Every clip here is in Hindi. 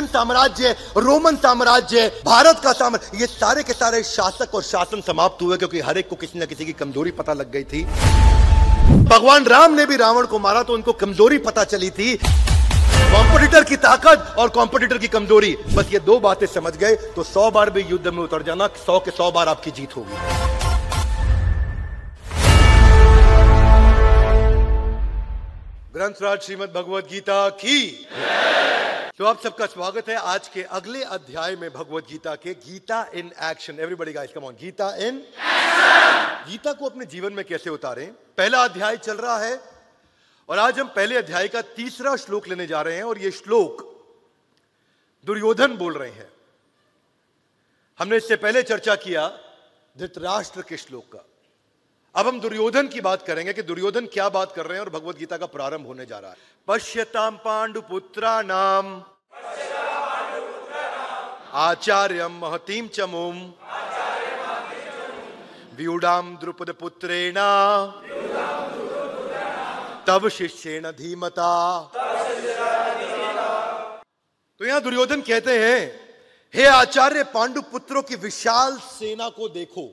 मौर्यन साम्राज्य रोमन साम्राज्य भारत का साम्राज्य ये सारे के सारे शासक और शासन समाप्त हुए क्योंकि हर एक को किसी न किसी की कमज़ोरी पता लग गई थी। भगवान राम ने भी रावण को मारा तो उनको कमज़ोरी पता चली थी। कॉम्पिटिटर की ताकत और कॉम्पिटिटर की कमज़ोरी। बस ये दो बातें समझ गए तो सौ बार भी युद्ध में उतर जाना, सौ के सौ बार आपकी जीत होगी। ग्रंथराज श्रीमद भगवत गीता की। तो आप सबका स्वागत है आज के अगले अध्याय में भगवत गीता के Gita in action. Everybody guys come on Gita in Gita को अपने जीवन में कैसे उतारें? पहला अध्याय चल रहा है और आज हम पहले अध्याय का तीसरा श्लोक लेने जा रहे हैं और ये श्लोक दुर्योधन बोल रहे हैं। हमने इससे पहले चर्चा किया धृतराष्ट्र के श्लोक का। अब हम दुर्योधन की बात करेंगे कि दुर्योधन क्या बात कर रहे हैं और भगवत गीता का प्रारंभ होने जा रहा है। पश्यताम पांडुपुत्रा नाम आचार्यम महतीम चमुम व्यूडाम द्रुपद पुत्रेणा तब शिष्येण धीमता। तो यहाँ दुर्योधन कहते हैं, हे आचार्य पांडु पुत्रों की विशाल सेना को देखो।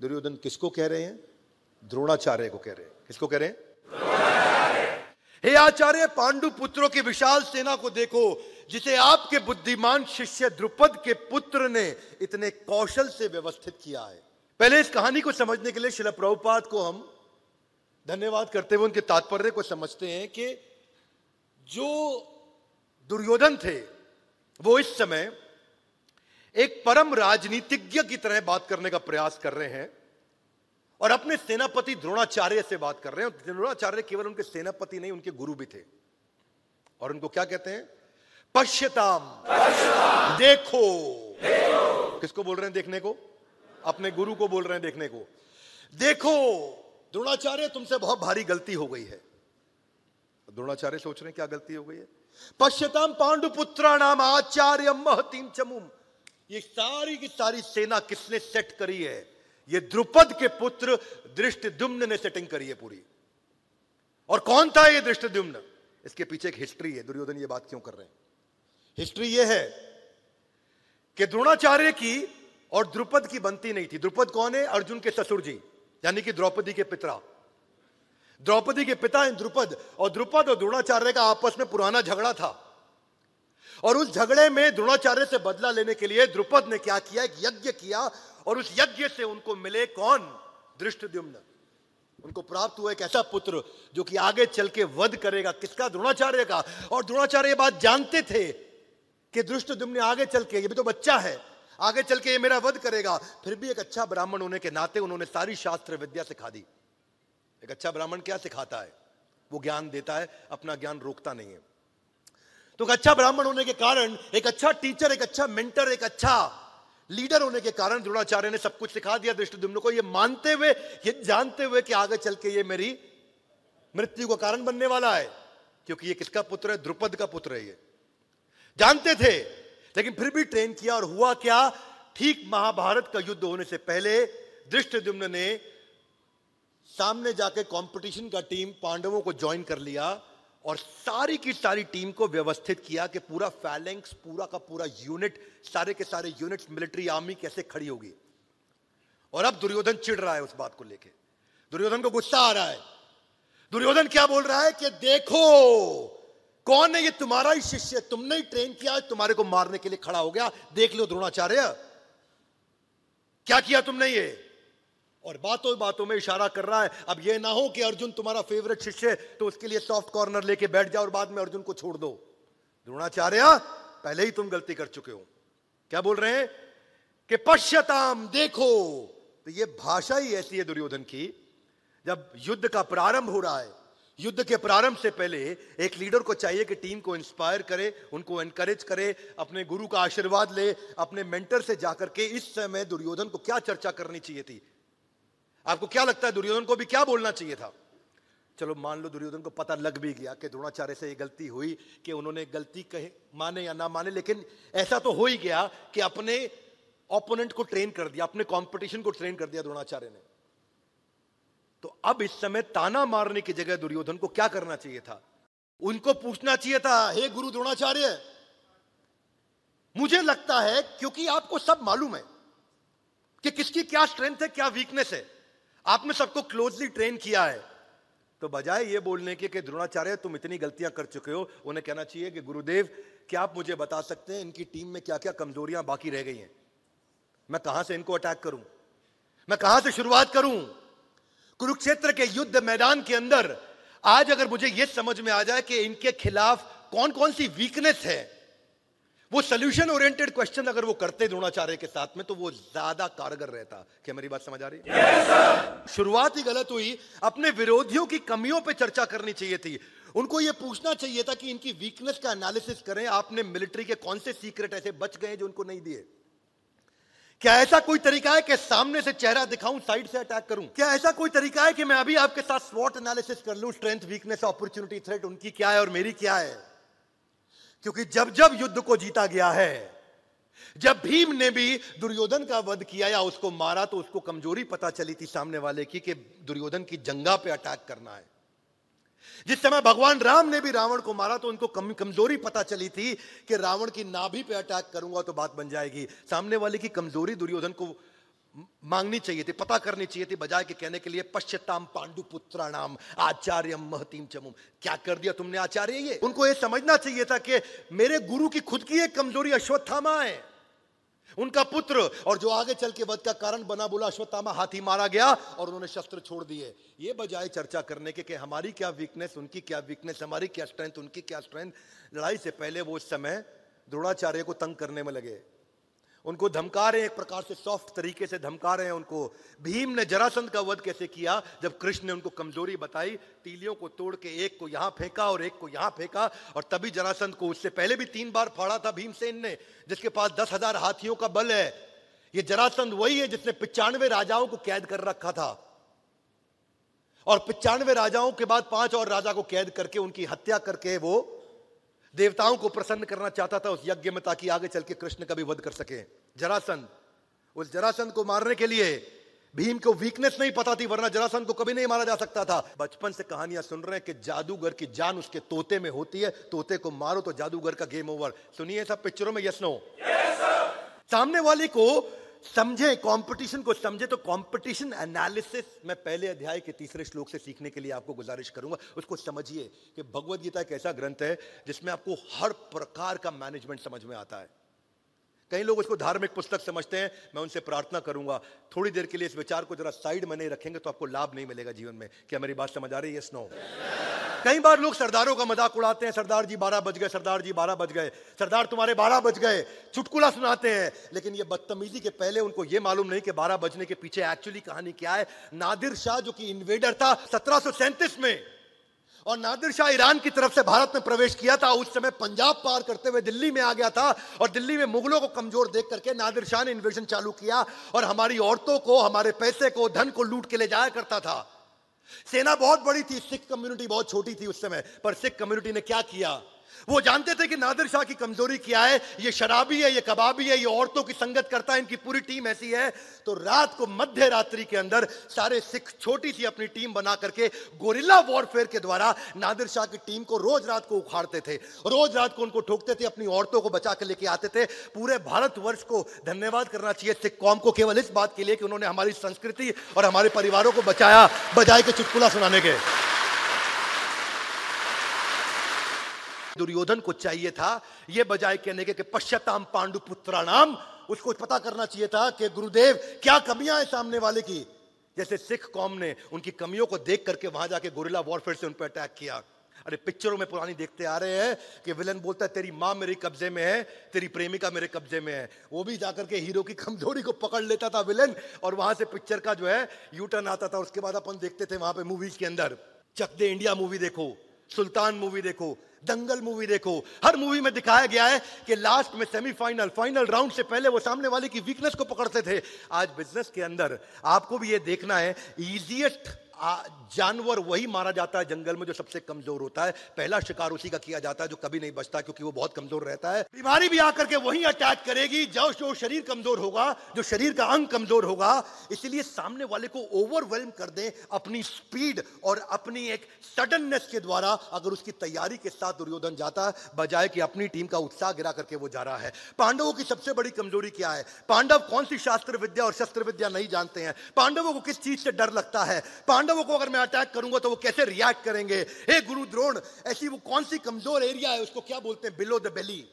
दुर्योधन किसको कह रहे हैं? द्रोणाचार्य को कह रहे हैं। किसको कह रहे हैं? हे आचार्य, पांडु पुत्रों की विशाल सेना को देखो, जिसे आपके बुद्धिमान शिष्य द्रुपद के पुत्र ने इतने कौशल से व्यवस्थित किया है। पहले इस कहानी को समझने के लिए शिला प्रभुपाद को हम धन्यवाद करते हुए उनके तात्पर्य को समझते हैं कि जो दुर्योधन थे, वो इस समय एक परम राजनीतिज्ञ की तरह बात करने का प्रयास कर रहे हैं और अपने सेनापति द्रोणाचार्य से बात कर रहे हैं। द्रोणाचार्य केवल उनके सेनापति नहीं उनके गुरु भी थे। और उनको क्या कहते हैं? पश्यताम। देखो, देखो। किसको बोल रहे हैं देखने को? अपने गुरु को बोल रहे हैं देखने को। देखो द्रोणाचार्य तुमसे बहुत भारी गलती हो गई है। द्रोणाचार्य सोच रहे हैं क्या गलती हो गई है? पश्यताम पांडुपुत्रा नाम आचार्य महतीम चमुम। ये सारी की सारी सेना किसने सेट करी है? ये द्रुपद के पुत्र दृष्टद्युम्न ने सेटिंग करी है पूरी। और कौन था ये दृष्टद्युम्न? इसके पीछे एक हिस्ट्री है। दुर्योधन ये बात क्यों कर रहे हैं? हिस्ट्री ये है कि द्रोणाचार्य की और द्रुपद की बनती नहीं थी। द्रुपद कौन है? अर्जुन के ससुर जी, यानी कि द्रौपदी के पिता। द्रौपदी के पिता हैं द्रुपद, और द्रुपद और द्रोणाचार्य का आपस में पुराना झगड़ा था। और उस झगड़े में द्रोणाचार्य से बदला लेने के लिए द्रुपद ने क्या किया? एक यज्ञ किया और उस यज्ञ से उनको मिले कौन? दृष्टद्युम्न उनको प्राप्त हुआ एक ऐसा पुत्र जो कि आगे चल के वध करेगा। किसका? द्रोणाचार्य का। और द्रोणाचार्य बात जानते थे कि दृष्टद्युम्न आगे चल के, ये भी तो बच्चा है, आगे चल के ये मेरा वध करेगा। फिर भी एक अच्छा ब्राह्मण होने के नाते उन्होंने सारी शास्त्र विद्या सिखा दी। एक अच्छा ब्राह्मण क्या सिखाता है? वो ज्ञान देता है, अपना ज्ञान रोकता नहीं है। तो एक अच्छा ब्राह्मण होने के कारण, एक अच्छा टीचर एक अच्छा मेंटर एक अच्छा लीडर होने के कारण द्रोणाचार्य ने सब कुछ सिखा दिया दृष्टि को। ये मानते हुए, ये जानते हुए कि आगे चल के ये मेरी मृत्यु का कारण बनने वाला है, क्योंकि ये किसका पुत्र है? द्रुपद का पुत्र है ये। जानते थे, लेकिन फिर भी ट्रेन किया और हुआ क्या? ठीक महाभारत का युद्ध होने से पहले दृष्टद्युम्न ने सामने जाके कंपटीशन का टीम पांडवों को ज्वाइन कर लिया। और सारी की सारी टीम को व्यवस्थित किया कि पूरा फैलेंक्स पूरा का पूरा यूनिट सारे के सारे यूनिट्स मिलिट्री आर्मी कैसे खड़ी होगी। और अब दुर्योधन चिढ़ रहा है उस बात को लेके। दुर्योधन को गुस्सा आ रहा है। दुर्योधन क्या बोल रहा है कि देखो, कौन है ये तुम्हारा ही शिष्य? तुमने ही ट्रेन किया, तुम्हारे को मारने के लिए खड़ा हो गया। देख लो द्रोणाचार्य। क्या किया तुमने ये? और बातों बातों में इशारा कर रहा है, अब यह ना हो कि अर्जुन तुम्हारा फेवरेट शिष्य है तो उसके लिए सॉफ्ट कॉर्नर लेके बैठ जाओ और बाद में अर्जुन को छोड़ दो। द्रोणाचार्य, पहले ही तुम गलती कर चुके हो। क्या बोल रहे हैं? कि पश्यताम, देखो। तो यह भाषा ही ऐसी है दुर्योधन की, जब युद्ध का प्रारंभ हो रहा है। युद्ध के प्रारंभ से पहले एक लीडर को चाहिए कि टीम को इंस्पायर करे, उनको एनकरेज करे, अपने गुरु का आशीर्वाद ले, अपने मेंटर से जाकर के इस समय दुर्योधन को क्या चर्चा करनी चाहिए थी? आपको क्या लगता है दुर्योधन को भी क्या बोलना चाहिए था? चलो मान लो दुर्योधन को पता लग भी गया कि द्रोणाचार्य से ये गलती हुई कि उन्होंने गलती कहे, माने या ना माने, लेकिन ऐसा तो हो ही गया कि अपने ओपोनेंट को ट्रेन कर दिया, अपने कंपटीशन को ट्रेन कर दिया द्रोणाचार्य ने। तो अब इस समय ताना मारने की जगह दुर्योधन को क्या करना चाहिए था? उनको पूछना चाहिए था, हे गुरु द्रोणाचार्य, मुझे लगता है, क्योंकि आपको सब मालूम है, कि किसकी क्या स्ट्रेंथ है, क्या वीकनेस है आपने सबको क्लोजली ट्रेन किया है। तो बजाय ये बोलने के कि द्रोणाचार्य, तुम इतनी गलतियाँ कर चुके हो, उन्हें कहना चाहिए कि गुरुदेव, क्या आप मुझे बता सकते हैं इनकी टीम में क्या क्या कमजोरियाँ बाकी रह गई हैं? मैं कहाँ से इनको अटैक करूँ? मैं कहाँ से शुरुआत करूँ? कुरुक्षेत्र के युद्ध मैदान के अंदर, आज अगर मुझे यह समझ में आ जाए कि इनके खिलाफ कौन कौन सी वीकनेस है वो सोल्यूशन ओरिएंटेड क्वेश्चन अगर वो करते द्रोणाचार्य के साथ में तो वो ज़्यादा कारगर रहता। क्या मेरी बात समझ आ रही? है yes, शुरुआत ही गलत हुई। अपने विरोधियों की कमियों पे चर्चा करनी चाहिए थी। उनको ये पूछना चाहिए था कि इनकी वीकनेस का एनालिसिस करें। आपने मिलिट्री के कौन से सीक्रेट ऐसे बच गए जो उनको नहीं दिए? क्या ऐसा कोई तरीका है कि सामने से चेहरा दिखाऊँ साइड से अटैक करूँ? क्या ऐसा कोई तरीका है कि मैं अभी आपके साथ स्वॉट एनालिसिस कर लूँ? स्ट्रेंथ वीकनेस अपॉर्चुनिटी थ्रेट उनकी क्या है और मेरी क्या है? क्योंकि जब जब युद्ध को जीता गया है जब भीम ने भी दुर्योधन का वध किया या उसको मारा तो उसको कमज़ोरी पता चली थी सामने वाले की कि दुर्योधन की जंगा पे अटैक करना है। जिस समय भगवान राम ने भी रावण को मारा तो उनको कम, कमज़ोरी पता चली थी कि रावण की नाभि पे अटैक करूँगा तो बात बन जाएगी। सामने वाले की कमज़ोरी दुर्योधन को मांगनी चाहिए थी, पता करनी चाहिए थी बजाय के कहने के लिए पश्चिताम पांडु पुत्रा नाम आचार्य महतीम चमुम क्या कर दिया तुमने आचार्य ये? उनको ये समझना चाहिए था कि मेरे गुरु की खुद की एक कमज़ोरी अश्वत्थामा है। उनका पुत्र और जो आगे चल के वध का कारण बना बोला, अश्वत्थामा हाथी मारा गया और उन्होंने शस्त्र छोड़ दिए। ये बजाय चर्चा करने के कि हमारी क्या वीकनेस उनकी क्या वीकनेस हमारी क्या स्ट्रेंथ उनकी क्या स्ट्रेंथ लड़ाई से पहले वो उस समय द्रोणाचार्य को तंग करने में लगे। उनको धमका रहे हैं, एक प्रकार से सॉफ्ट तरीके से धमका रहे हैं उनको। भीम ने जरासंध का वध कैसे किया? जब कृष्ण ने उनको कमज़ोरी बताई तीलियों को तोड़ के एक को यहाँ फेंका और एक को यहाँ फेंका, और तभी जरासंध को उससे पहले भी तीन बार फाड़ा था भीमसेन ने, जिसके पास दस हज़ार हाथियों का बल है। ये जरासंध वही है जिसने पिचानवे राजाओं को कैद कर रखा था। और पिचानवे राजाओं के बाद पाँच और राजा को कैद करके उनकी हत्या करके वो देवताओं को प्रसन्न करना चाहता था उस यज्ञ में ताकि आगे चल के कृष्ण का भी वध कर सके। जरासंध। उस जरासंध को मारने के लिए भीम को वीकनेस नहीं पता थी वरना जरासंध को कभी नहीं मारा जा सकता था। बचपन से कहानियाँ सुन रहे हैं कि जादूगर की जान उसके तोते में होती है। तोते को मारो तो जादूगर का गेम ओवर सुनिए सब पिक्चरों में यस नो सामने वाले को समझे कंपटीशन को समझे तो कंपटीशन एनालिसिस मैं पहले अध्याय के तीसरे श्लोक से सीखने के लिए आपको गुजारिश करूँगा, उसको समझिए कि भगवत गीता एक ऐसा ग्रंथ है, जिसमें आपको हर प्रकार का मैनेजमेंट समझ में आता है। कई लोग उसको धार्मिक पुस्तक समझते हैं, मैं उनसे प्रार्थना करूँगा। थोड़ी देर के लिए इस विचार को जरा साइड में नहीं रखेंगे तो आपको लाभ नहीं मिलेगा जीवन में। क्या मेरी बात समझ आ रही है? स्नो कई बार लोग सरदारों का मज़ाक उड़ाते हैं, सरदार जी बारह बज गए, सरदार जी बारह बज गए, सरदार तुम्हारे बारह बज गए, चुटकुला सुनाते हैं। लेकिन ये बदतमीजी के पहले उनको ये मालूम नहीं कि बारह बजने के पीछे एक्चुअली कहानी क्या है। नादिर शाह, जो कि इन्वेडर था सत्रह सौ सैंतीस में, और नादिर शाह ईरान की तरफ़ से भारत में प्रवेश किया था, उस समय पंजाब पार करते हुए दिल्ली में आ गया था, और दिल्ली में मुगलों को कमज़ोर देख करके नादिर शाह ने इन्वेजन चालू किया, और हमारी औरतों को, हमारे पैसे को, धन को लूट के ले जाया करता था। सेना बहुत बड़ी थी, सिख कम्युनिटी बहुत छोटी थी उस समय, पर सिख कम्युनिटी ने क्या किया? वो जानते थे कि नादिर शाह की कमज़ोरी क्या है? ये शराबी है, ये कबाबी है, ये औरतों की संगत करता है, इनकी पूरी टीम ऐसी है। तो रात को मध्य रात्रि के अंदर सारे सिख छोटी सी अपनी टीम बना करके गोरिल्ला वॉरफेयर के द्वारा नादिर शाह की टीम को रोज रात को उखाड़ते थे। रोज रात को उनको ठोकते थे, अपनी औरतों को बचा के लेके आते थे। पूरे भारतवर्ष को धन्यवाद करना चाहिए सिख कौम को केवल इस बात के लिए कि उन्होंने हमारी संस्कृति और हमारे परिवारों को बचाया, बजाय के चुटकुला सुनाने के। दुर्योधन को चाहिए था यह बजाय कहने के पश्चाताम पांडु पुत्रा नाम, उसको पता करना चाहिए था कि गुरुदेव, क्या कमियाँ हैं सामने वाले की? जैसे सिख कौम ने उनकी कमियों को देख करके वहाँ जाके गोरिल्ला वॉरफेयर से उन पर अटैक किया। अरे पिक्चरों में पुरानी देखते आ रहे हैं कि विलन बोलता है, तेरी माँ मेरे कब्जे में है, तेरी प्रेमिका मेरे कब्जे में है। वो भी जाकर के हीरो की कमज़ोरी को पकड़ लेता था विलन और वहाँ से पिक्चर का जो है यूटर्न आता था। उसके बाद अपन देखते थे वहाँ पे मूवीज़ के अंदर। चक दे इंडिया मूवी देखो। सुल्तान मूवी देखो, दंगल मूवी देखो। हर मूवी में दिखाया गया है कि लास्ट में सेमीफाइनल फाइनल राउंड से पहले वो सामने वाले की वीकनेस को पकड़ते थे। आज बिज़नेस के अंदर आपको भी ये देखना है इजीएस्ट जानवर वही मारा जाता है जंगल में जो सबसे कमज़ोर होता है। पहला शिकार उसी का किया जाता है जो कभी नहीं बचता क्योंकि वो बहुत कमज़ोर रहता है। बीमारी भी आकर के वही अटैक करेगी, जो जो शरीर कमज़ोर होगा, जो शरीर का अंग कमज़ोर होगा, इसलिए सामने वाले को ओवरवेलम कर दे अपनी स्पीड और अपनी एक सडननेस के द्वारा, अगर उसकी तैयारी के साथ दुर्योधन जाता है, बजाय कि अपनी टीम का उत्साह गिरा करके वो जा रहा है। पांडवों की सबसे बड़ी कमज़ोरी क्या है? पांडव कौन सी शास्त्र विद्या और शस्त्र विद्या नहीं जानते हैं? पांडवों को किस चीज़ से डर लगता है? पांडवों को अगर मैं अटैक करूँगा तो वो कैसे रिएक्ट करेंगे? हे गुरु द्रोण, ऐसी वो कौन सी कमज़ोर एरिया है? उसको क्या बोलते हैं? Below the belly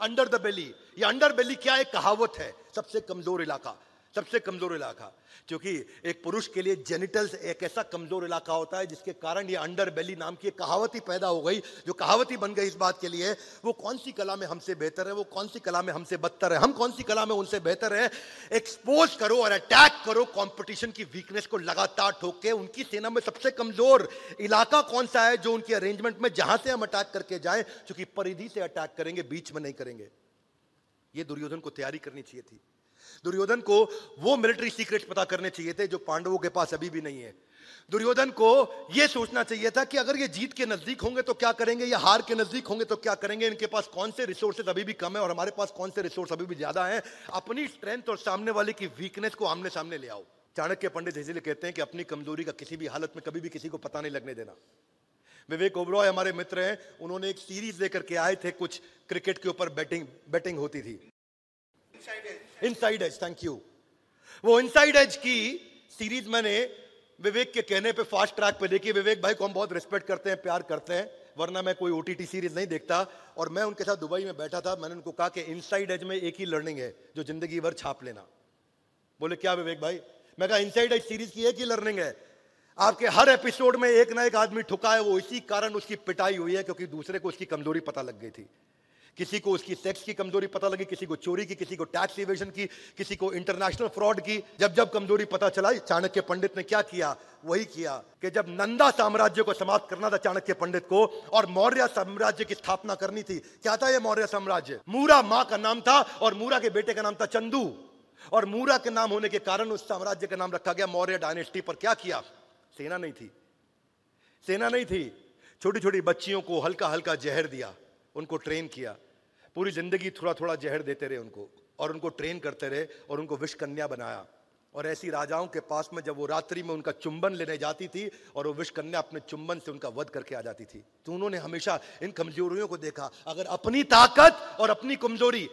under the belly ये अंडर बेली क्या एक कहावत है? सबसे कमज़ोर इलाका. सबसे कमज़ोर इलाका। क्योंकि एक पुरुष के लिए जेनिटल्स एक ऐसा कमज़ोर इलाका होता है, जिसके कारण ये अंडर बेली नाम की कहावत ही पैदा हो गई, जो कहावत ही बन गई इस बात के लिए। वो कौन सी कला में हमसे बेहतर है? वो कौन सी कला में हमसे बदतर है? हम कौन सी कला में उनसे बेहतर है? एक्सपोज करो और अटैक करो कॉम्पिटिशन की वीकनेस को लगातार ठोक के। उनकी सेना में सबसे कमज़ोर इलाका कौन सा है, जो उनकी अरेंजमेंट में जहाँ से हम अटैक करके जाए चूँकि परिधि से अटैक करेंगे, बीच में नहीं करेंगे। ये दुर्योधन को तैयारी करनी चाहिए थी। दुर्योधन को वो मिलिट्री सीक्रेट पता करने चाहिए थे, जो पांडवों के पास अभी भी नहीं है। दुर्योधन को यह सोचना चाहिए था कि अगर ये जीत के नज़दीक होंगे तो क्या करेंगे, या हार के नज़दीक होंगे तो क्या करेंगे, इनके पास कौन से रिसोर्सेज अभी भी कम है और हमारे पास कौन से रिसोर्स अभी भी ज़्यादा है, अपनी स्ट्रेंथ और सामने वाले की वीकनेस को आमने सामने ले आओ। चाणक्य पंडित इसलिए कहते हैं कि अपनी कमज़ोरी का किसी भी हालत में कभी भी किसी को पता नहीं लगने देना। विवेक ओबरॉय हमारे मित्र हैं, उन्होंने एक सीरीज़ लेकर के आए थे, कुछ क्रिकेट के ऊपर बैटिंग बैटिंग होती थी। इनसाइड एज थैंक यू वो इनसाइड एज की सीरीज़ मैंने विवेक के कहने पे फास्ट ट्रैक पे देखी। विवेक भाई को हम बहुत रिस्पेक्ट करते हैं, प्यार करते हैं, वरना मैं कोई ओटीटी सीरीज़ नहीं देखता। और मैं उनके साथ दुबई में बैठा था, मैंने उनको कहा कि इनसाइड एज में एक ही लर्निंग है, जो ज़िंदगी भर छाप लेना। बोले, क्या विवेक भाई? मैं कहा इनसाइड एज सीरीज़ की एक ही लर्निंग है। आपके हर एपिसोड में एक ना एक आदमी ठुका है, वो इसी कारण उसकी पिटाई हुई है, क्योंकि दूसरे को उसकी कमज़ोरी पता लग गई थी। किसी को उसकी सेक्स की कमज़ोरी पता लगी, किसी को चोरी की, किसी को टैक्स इवेजन की, किसी को इंटरनेशनल फ्रॉड की, जब जब कमज़ोरी पता चला चाणक्य पंडित ने क्या किया? वही किया कि जब नंदा साम्राज्य को समाप्त करना था चाणक्य पंडित को, और मौर्य साम्राज्य की स्थापना करनी थी, क्या था यह मौर्य साम्राज्य? मूरा माँ का नाम था, और मूरा के बेटे का नाम था चंदू। और मूरा के नाम होने के कारण उस साम्राज्य का नाम रखा गया मौर्य डायनेस्टी पर। क्या किया? सेना नहीं थी। सेना नहीं थी। छोटी छोटी बच्चियों को हल्का हल्का जहर दिया। उनको ट्रेन किया। पूरी ज़िंदगी थोड़ा थोड़ा जहर देते रहे उनको और उनको ट्रेन करते रहे और उनको विष कन्या बनाया। और ऐसी राजाओं के पास में जब वो रात्रि में उनका चुंबन लेने जाती थी और वो विष कन्या अपने चुंबन से उनका वध करके आ जाती थी तो उन्होंने हमेशा इन कमजोरियों को देखा। अगर अपनी ताकत और अपनी कमज़ोरी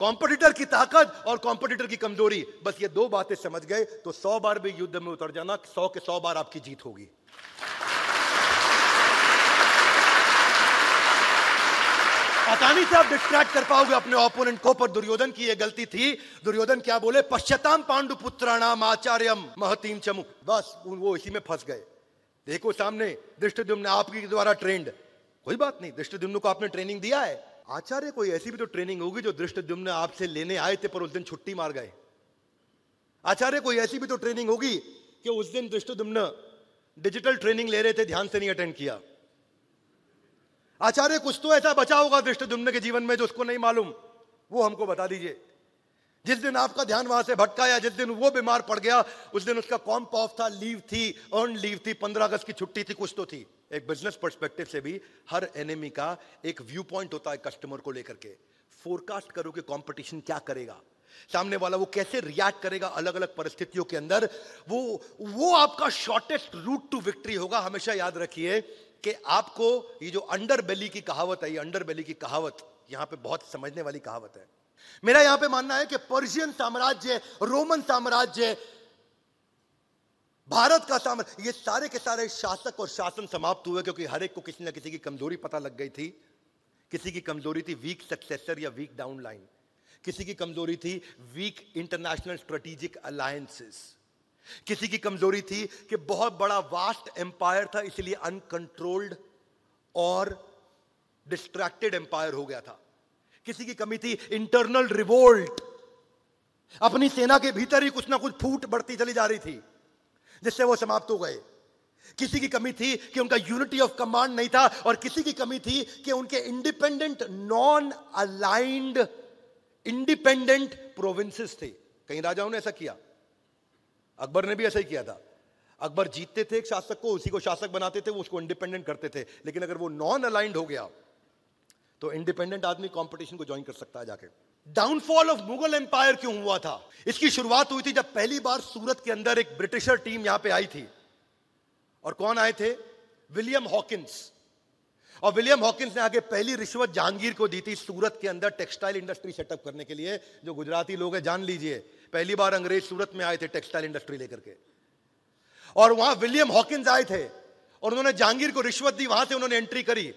कॉम्पिटिटर की ताकत और कॉम्पिटिटर की कमज़ोरी, बस ये दो बातें समझ गए तो सौ बार भी युद्ध में उतर जाना, सौ के सौ बार आपकी जीत होगी। आसानी से आप डिस्ट्रैक्ट कर पाओगे अपने ओपोनेंट को, पर दुर्योधन की यह गलती थी। दुर्योधन क्या बोले? पश्चताम पांडु पुत्राणाम आचार्यम महतीम चमु। बस वो इसी में फंस गए। देखो सामने, दृष्टद्युम्न आपके द्वारा ट्रेंड कोई बात नहीं, दृष्टद्युम्न को आपने ट्रेनिंग दिया है। आचार्य कोई ऐसी भी तो ट्रेनिंग होगी जो दृष्टद्युम्न आपसे लेने आए थे, पर उस दिन छुट्टी मार गए। आचार्य कोई ऐसी भी तो ट्रेनिंग होगी कि उस दिन दृष्टद्युम्न डिजिटल ट्रेनिंग ले रहे थे, ध्यान से नहीं अटेंड किया। आचार्य, कुछ तो ऐसा बचा होगा दृष्टि के जीवन में जो उसको नहीं मालूम। वो हमको बता दीजिए। जिस दिन आपका ध्यान वहाँ से भटका या जिस दिन वो बीमार पड़ गया, उस दिन उसका कॉम्प ऑफ़ था, लीव थी अर्न लीव थी, पंद्रह अगस्त की छुट्टी थी, कुछ तो थी। एक बिज़नेस परस्पेक्टिव से भी हर एनिमी का एक व्यू पॉइंट होता है कस्टमर को लेकर के। फोरकास्ट करो कि कंपटीशन क्या करेगा। सामने वाला वो कैसे रिएक्ट करेगा अलग अलग परिस्थितियों के अंदर, वो वो आपका शॉर्टेस्ट रूट टू विक्ट्री होगा। हमेशा याद रखिए कि आपको ये जो अंडर बेली की कहावत है, ये अंडर बेली की कहावत, यहाँ पे बहुत समझने वाली कहावत है। मेरा यहाँ पे मानना है कि पर्शियन साम्राज्य रोमन साम्राज्य, भारत का साम्राज्य, ये सारे के सारे शासक और शासन समाप्त हुए क्योंकि हर एक को किसी ना किसी की कमज़ोरी पता लग गई थी। किसी की कमज़ोरी थी वीक सक्सेसर या वीक डाउन लाइन किसी की कमज़ोरी थी वीक इंटरनेशनल स्ट्रेटेजिक अलायंसेस किसी की कमज़ोरी थी कि बहुत बड़ा वास्ट एम्पायर था, इसलिए अनकंट्रोल्ड और डिस्ट्रैक्टेड एम्पायर हो गया था। किसी की कमी थी इंटरनल रिवोल्ट अपनी सेना के भीतर ही कुछ ना कुछ फूट बढ़ती चली जा रही थी, जिससे वो समाप्त हो गए। किसी की कमी थी कि उनका यूनिटी ऑफ़ कमांड नहीं था, और किसी की कमी थी कि उनके independent non aligned independent provinces थे। कई राजाओं ने ऐसा किया? अकबर ने भी ऐसा ही किया था। अकबर जीतते थे, एक शासक को, उसी को शासक बनाते थे, वो उसको इंडिपेंडेंट करते थे। लेकिन अगर वो नॉन अलाइंड हो गया तो इंडिपेंडेंट आदमी कंपटीशन को ज्वाइन कर सकता है जाके। डाउनफॉल ऑफ़ मुगल एम्पायर क्यों हुआ था? इसकी शुरुआत हुई थी जब पहली बार सूरत के अंदर एक ब्रिटिशर टीम यहाँ पे आई थी। और कौन आए थे? विलियम हॉकिंस और विलियम हॉकिंस ने आगे पहली रिश्वत जहांगीर को दी थी सूरत के अंदर टेक्सटाइल इंडस्ट्री सेटअप करने के लिए, जो गुजराती लोग हैं, जान लीजिए, पहली बार अंग्रेज़ सूरत में आए थे टेक्सटाइल इंडस्ट्री लेकर के। और वहाँ विलियम हॉकिंस आए थे, और उन्होंने जहांगीर को रिश्वत दी, वहाँ से उन्होंने एंट्री करी।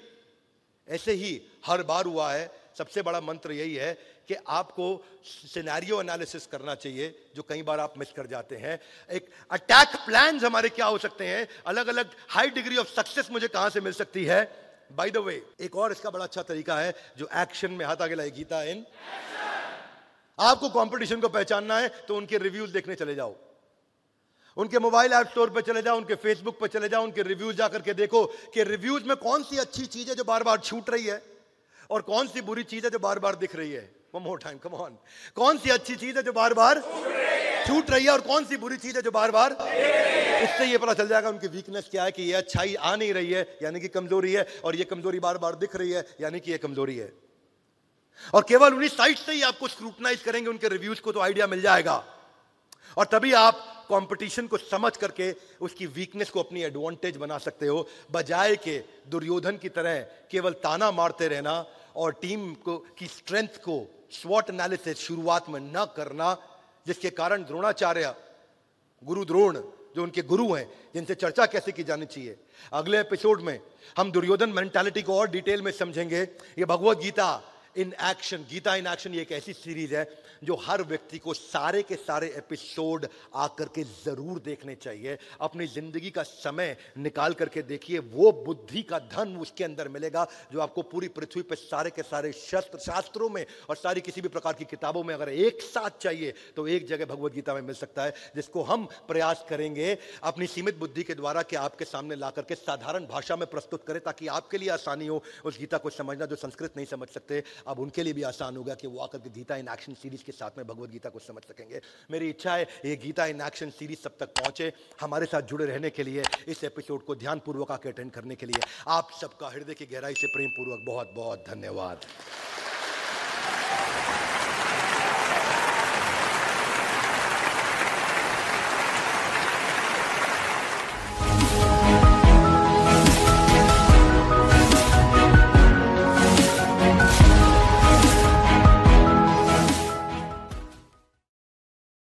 ऐसे ही हर बार हुआ है, सबसे बड़ा मंत्र यही है कि आपको सिनेरियो एनालिसिस करना चाहिए, जो कई बार आप मिस कर जाते हैं। एक अटैक प्लान्स हमारे क्या हो सकते हैं? अलग अलग हाई डिग्री ऑफ़ सक्सेस मुझे कहाँ से मिल सकती है? बाय द वे एक और इसका बड़ा अच्छा तरीका है जो एक्शन में हाथ आगे लाए, गीता इन। आपको कंपटीशन को पहचानना है तो उनके रिव्यूज़ देखने चले जाओ। उनके मोबाइल ऐप स्टोर पे चले जाओ, उनके फेसबुक पर चले जाओ, उनके रिव्यूज़ जाकर के देखो कि रिव्यूज़ में कौन सी अच्छी चीज़ है जो बार बार छूट रही है और कौन सी बुरी चीज़ है जो बार बार दिख रही है। वो मोर टाइम कम ऑन कौन सी अच्छी चीज़ है जो बार बार छूट रही है और कौन सी बुरी चीज़ है जो बार बार इससे ये पता चल जाएगा उनकी वीकनेस क्या है कि ये अच्छाई आ नहीं रही है, यानी कि कमज़ोरी है, और ये कमज़ोरी बार बार दिख रही है, यानी कि ये कमज़ोरी है। और केवल उन्हीं साइट से ही आपको स्क्रूटनाइज करेंगे, उनके रिव्यूज़ को तो आइडिया मिल जाएगा। और तभी आप कंपटीशन को समझ करके उसकी वीकनेस को अपनी एडवांटेज बना सकते हो, बजाय के दुर्योधन की तरह केवल ताना मारते रहना और टीम को, की स्ट्रेंथ को स्वॉट एनालिसिस शुरुआत में न करना जिसके कारण द्रोणाचार्य, गुरु द्रोण, जो उनके गुरु हैं, जिनसे चर्चा कैसे की जानी चाहिए? अगले एपिसोड में हम दुर्योधन मेंटालिटी को और डिटेल में समझेंगे। ये Bhagavad Gita in action Gita in action ये एक ऐसी सीरीज़ है जो हर व्यक्ति को सारे के सारे एपिसोड आकर के ज़रूर देखने चाहिए। अपनी ज़िंदगी का समय निकाल करके देखिए, वो बुद्धि का धन उसके अंदर मिलेगा जो आपको पूरी पृथ्वी पर सारे के सारे शस्त्र, शास्त्रों में और सारी किसी भी प्रकार की किताबों में अगर एक साथ चाहिए तो एक जगह भगवत गीता में मिल सकता है, जिसको हम प्रयास करेंगे अपनी सीमित बुद्धि के द्वारा कि आपके सामने ला करके साधारण भाषा में प्रस्तुत करें, ताकि आपके लिए आसानी हो उस गीता को समझना जो संस्कृत नहीं समझ सकते। अब उनके लिए भी आसान होगा कि वो आकर के गीता इन एक्शन सीरीज़ के साथ में भगवत गीता को समझ सकेंगे। मेरी इच्छा है ये गीता इन एक्शन सीरीज़ सब तक पहुँचे, हमारे साथ जुड़े रहने के लिए, इस एपिसोड को ध्यानपूर्वक आकर अटेंड करने के लिए। आप सबका हृदय की गहराई से प्रेम पूर्वक बहुत बहुत धन्यवाद।